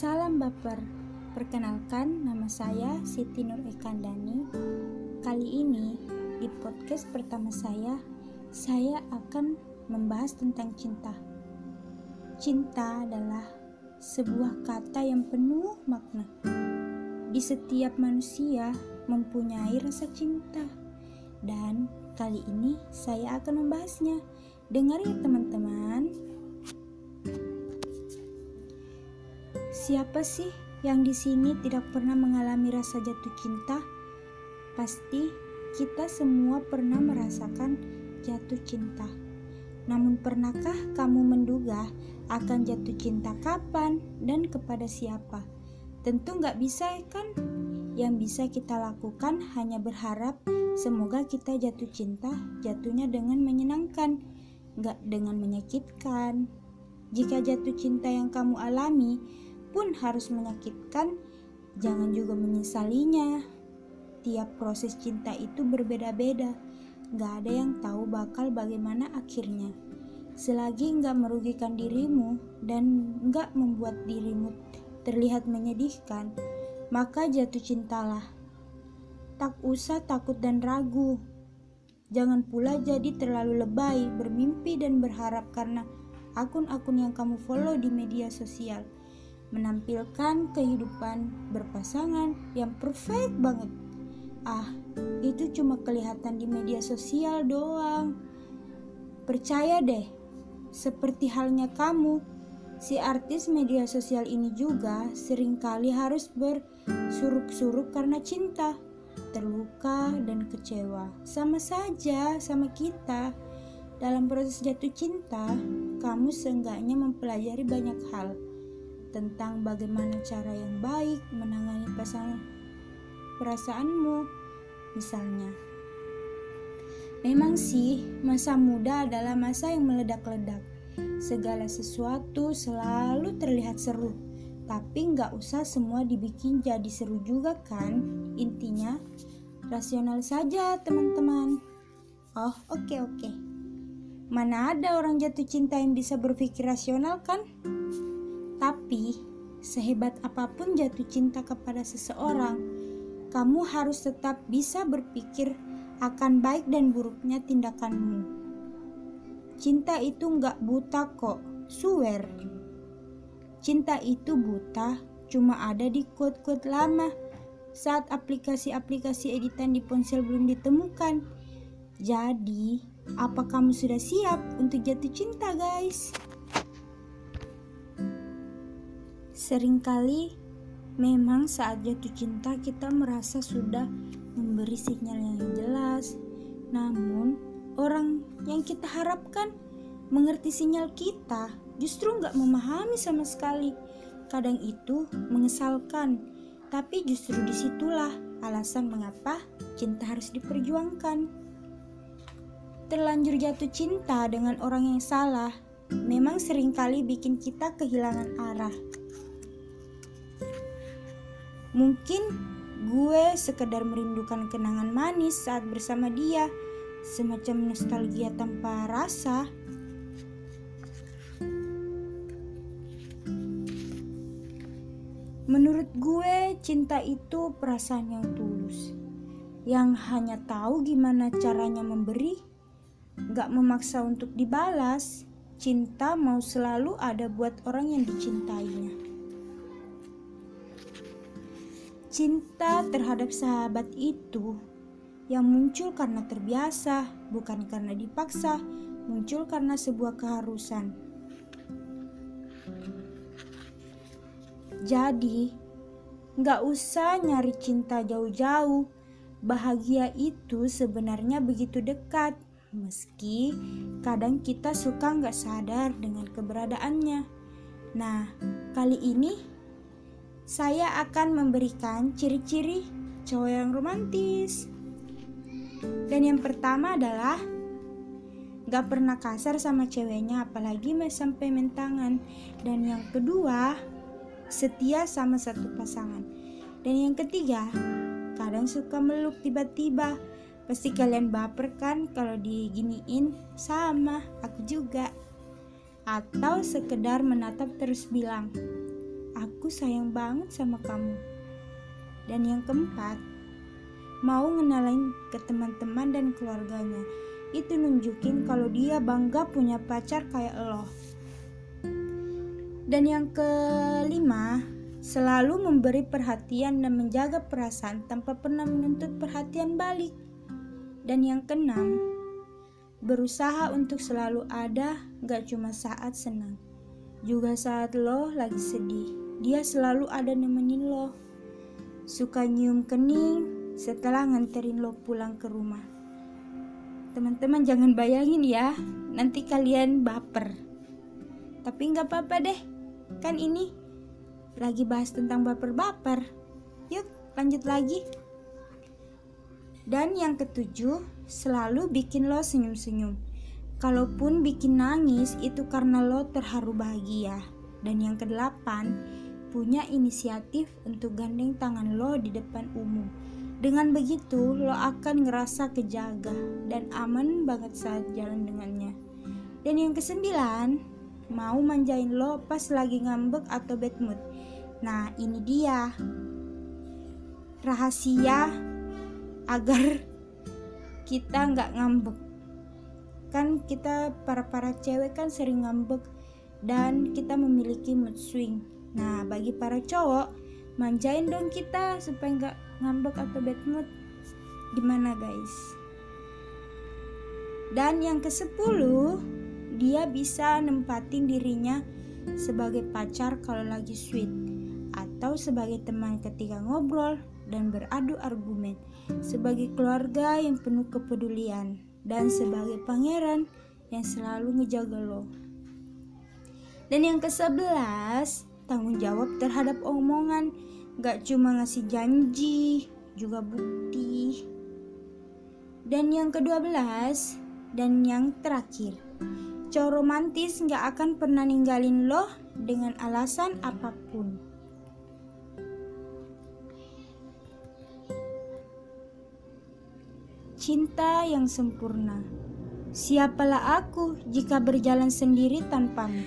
Salam baper. Perkenalkan nama saya Siti Nur Ekandani. Kali ini di podcast pertama saya, saya akan membahas tentang cinta. Cinta adalah sebuah kata yang penuh makna. Di setiap manusia mempunyai rasa cinta. Dan kali ini saya akan membahasnya. Dengar ya teman-teman. Siapa sih yang di sini tidak pernah mengalami rasa jatuh cinta? Pasti kita semua pernah merasakan jatuh cinta. Namun pernahkah kamu menduga akan jatuh cinta kapan dan kepada siapa? Tentu nggak bisa kan? Yang bisa kita lakukan hanya berharap semoga kita jatuh cinta jatuhnya dengan menyenangkan, nggak dengan menyakitkan. Jika jatuh cinta yang kamu alami pun harus menyakitkan, jangan juga menyesalinya. Tiap proses cinta itu berbeda-beda, gak ada yang tahu bakal bagaimana akhirnya. Selagi gak merugikan dirimu dan gak membuat dirimu terlihat menyedihkan, maka jatuh cintalah. Tak usah takut dan ragu. Jangan pula jadi terlalu lebay, bermimpi dan berharap karena akun-akun yang kamu follow di media sosial menampilkan kehidupan berpasangan yang perfect banget. Ah, itu cuma kelihatan di media sosial doang. Percaya deh, seperti halnya kamu, si artis media sosial ini juga sering kali harus bersuruk-suruk karena cinta, terluka dan kecewa. Sama saja sama kita. Dalam proses jatuh cinta, kamu seenggaknya mempelajari banyak hal tentang bagaimana cara yang baik menangani pasangan perasaanmu misalnya. Memang sih masa muda adalah masa yang meledak-ledak. Segala sesuatu selalu terlihat seru tapi nggak usah semua dibikin jadi seru juga kan? Intinya rasional saja teman-teman. Oh oke okay, oke. Okay. mana ada orang jatuh cinta yang bisa berpikir rasional kan tapi, sehebat apa pun jatuh cinta kepada seseorang, kamu harus tetap bisa berpikir akan baik dan buruknya tindakanmu. Cinta itu nggak buta kok, swear. Cinta itu buta cuma ada di quote-quote lama saat aplikasi-aplikasi editan di ponsel belum ditemukan. Jadi, apa kamu sudah siap untuk jatuh cinta, guys? Seringkali memang saat jatuh cinta kita merasa sudah memberi sinyal yang jelas, namun orang yang kita harapkan mengerti sinyal kita justru nggak memahami sama sekali. Kadang itu mengesalkan, tapi justru di situlah alasan mengapa cinta harus diperjuangkan. Terlanjur jatuh cinta dengan orang yang salah memang sering kali bikin kita kehilangan arah. Mungkin gue sekedar merindukan kenangan manis saat bersama dia, semacam nostalgia tanpa rasa. Menurut gue, cinta itu perasaan yang tulus, yang hanya tahu gimana caranya memberi, gak memaksa untuk dibalas. Cinta mau selalu ada buat orang yang dicintainya. Cinta terhadap sahabat itu yang muncul karena terbiasa, bukan karena dipaksa, muncul karena sebuah keharusan. Jadi, nggak usah nyari cinta jauh-jauh. Bahagia itu sebenarnya begitu dekat, meski kadang kita suka nggak sadar dengan keberadaannya. Nah, kali ini saya akan memberikan ciri-ciri cowok yang romantis. Dan yang pertama adalah gak pernah kasar sama ceweknya apalagi sampai mentangan. Dan yang kedua, setia sama satu pasangan. Dan yang ketiga, kadang suka meluk tiba-tiba. Pasti kalian baper kan kalau diginiin sama aku juga. Atau sekedar menatap terus bilang, aku sayang banget sama kamu. Dan yang keempat, mau ngenalin ke teman-teman dan keluarganya. Itu nunjukin kalau dia bangga punya pacar kayak lo. Dan yang kelima, selalu memberi perhatian dan menjaga perasaan tanpa pernah menuntut perhatian balik. Dan yang keenam, berusaha untuk selalu ada gak cuma saat senang, juga saat lo lagi sedih. Dia selalu ada nemenin lo. Suka nyium kening setelah nganterin lo pulang ke rumah. Teman-teman jangan bayangin ya, nanti kalian baper. Tapi nggak apa-apa deh, kan ini lagi bahas tentang baper-baper. Yuk lanjut lagi. Dan yang ketujuh, selalu bikin lo senyum-senyum. Kalaupun bikin nangis itu karena lo terharu bahagia. Dan yang kedelapan, punya inisiatif untuk gandeng tangan lo di depan umum. Dengan begitu, lo akan ngerasa kejaga dan aman banget saat jalan dengannya. Dan yang kesembilan, mau manjain lo pas lagi ngambek atau bad mood. Nah, ini dia rahasia agar kita nggak ngambek kan kita para para cewek kan sering ngambek dan kita memiliki mood swing nah bagi para cowok manjain dong kita supaya nggak ngambek atau bad mood gimana guys dan yang ke sepuluh dia bisa nempatin dirinya sebagai pacar kalau lagi sweet atau sebagai teman ketika ngobrol dan beradu argumen sebagai keluarga yang penuh kepedulian, dan sebagai pangeran yang selalu ngejaga lo. Dan yang ke-11, tanggung jawab terhadap omongan, gak cuma ngasih janji, juga bukti. Dan yang ke-12, dan yang terakhir, cowok romantis gak akan pernah ninggalin lo dengan alasan apa pun. cinta yang sempurna. Siapalah aku jika berjalan sendiri tanpamu?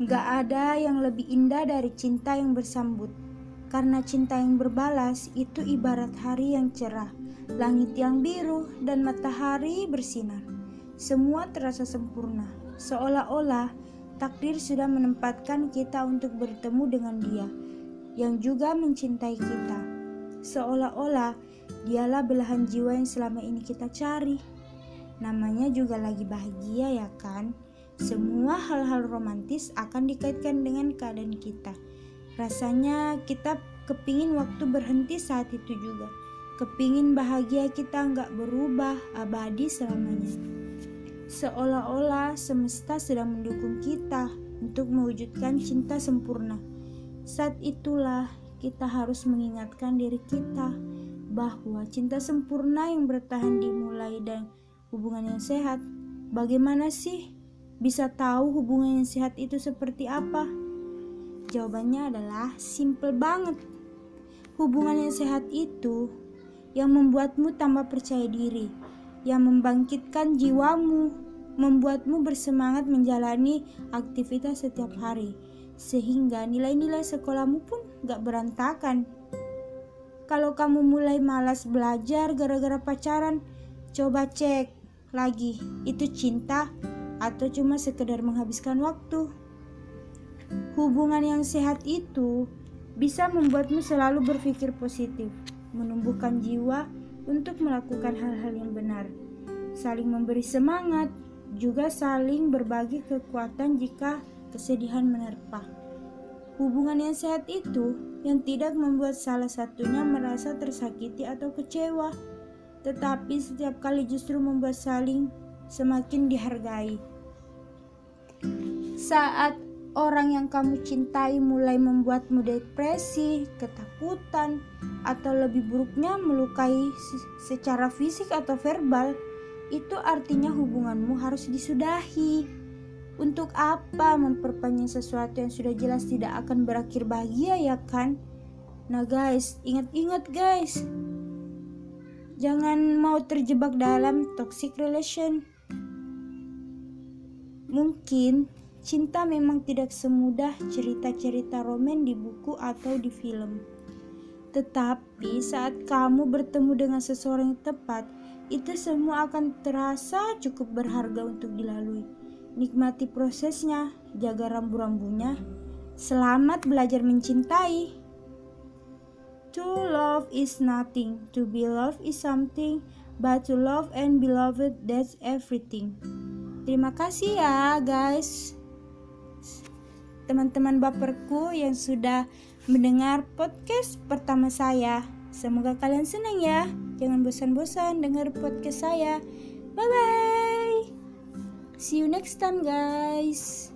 Gak ada yang lebih indah dari cinta yang bersambut, karena cinta yang berbalas itu ibarat hari yang cerah, langit yang biru, dan matahari bersinar. Semua terasa sempurna, seolah-olah takdir sudah menempatkan kita untuk bertemu dengan Dia yang juga mencintai kita seolah-olah dialah belahan jiwa yang selama ini kita cari. Namanya juga lagi bahagia ya kan? Semua hal-hal romantis akan dikaitkan dengan keadaan kita. Rasanya kita kepingin waktu berhenti saat itu juga. Kepingin bahagia kita nggak berubah abadi selamanya. Seolah-olah semesta sedang mendukung kita untuk mewujudkan cinta sempurna. Saat itulah kita harus mengingatkan diri kita bahwa cinta sempurna yang bertahan dimulai dan hubungan yang sehat. Bagaimana sih bisa tahu hubungan yang sehat itu seperti apa? Jawabannya adalah simple banget. Hubungan yang sehat itu yang membuatmu tambah percaya diri, yang membangkitkan jiwamu, membuatmu bersemangat menjalani aktivitas setiap hari sehingga nilai-nilai sekolahmu pun gak berantakan. Kalau kamu mulai malas belajar gara-gara pacaran, coba cek lagi itu cinta atau cuma sekedar menghabiskan waktu. Hubungan yang sehat itu bisa membuatmu selalu berpikir positif, menumbuhkan jiwa untuk melakukan hal-hal yang benar, saling memberi semangat, juga saling berbagi kekuatan jika kesedihan menerpa. Hubungan yang sehat itu yang tidak membuat salah satunya merasa tersakiti atau kecewa, tetapi setiap kali justru membuat saling semakin dihargai. Saat orang yang kamu cintai mulai membuatmu depresi, ketakutan, atau lebih buruknya melukai secara fisik atau verbal, itu artinya hubunganmu harus disudahi. Untuk apa memperpanjang sesuatu yang sudah jelas tidak akan berakhir bahagia ya kan? Nah guys, ingat-ingat guys. Jangan mau terjebak dalam toxic relation. Mungkin cinta memang tidak semudah cerita-cerita romen di buku atau di film. Tetapi saat kamu bertemu dengan seseorang yang tepat, itu semua akan terasa cukup berharga untuk dilalui. Nikmati prosesnya, jaga rambu-rambunya. Selamat belajar mencintai. To love is nothing, to be loved is something, but to love and be loved that's everything. Terima kasih ya, guys. Teman-teman baperku yang sudah mendengar podcast pertama saya. Semoga kalian senang ya. Jangan bosan-bosan dengar podcast saya. Bye bye. See you next time guys.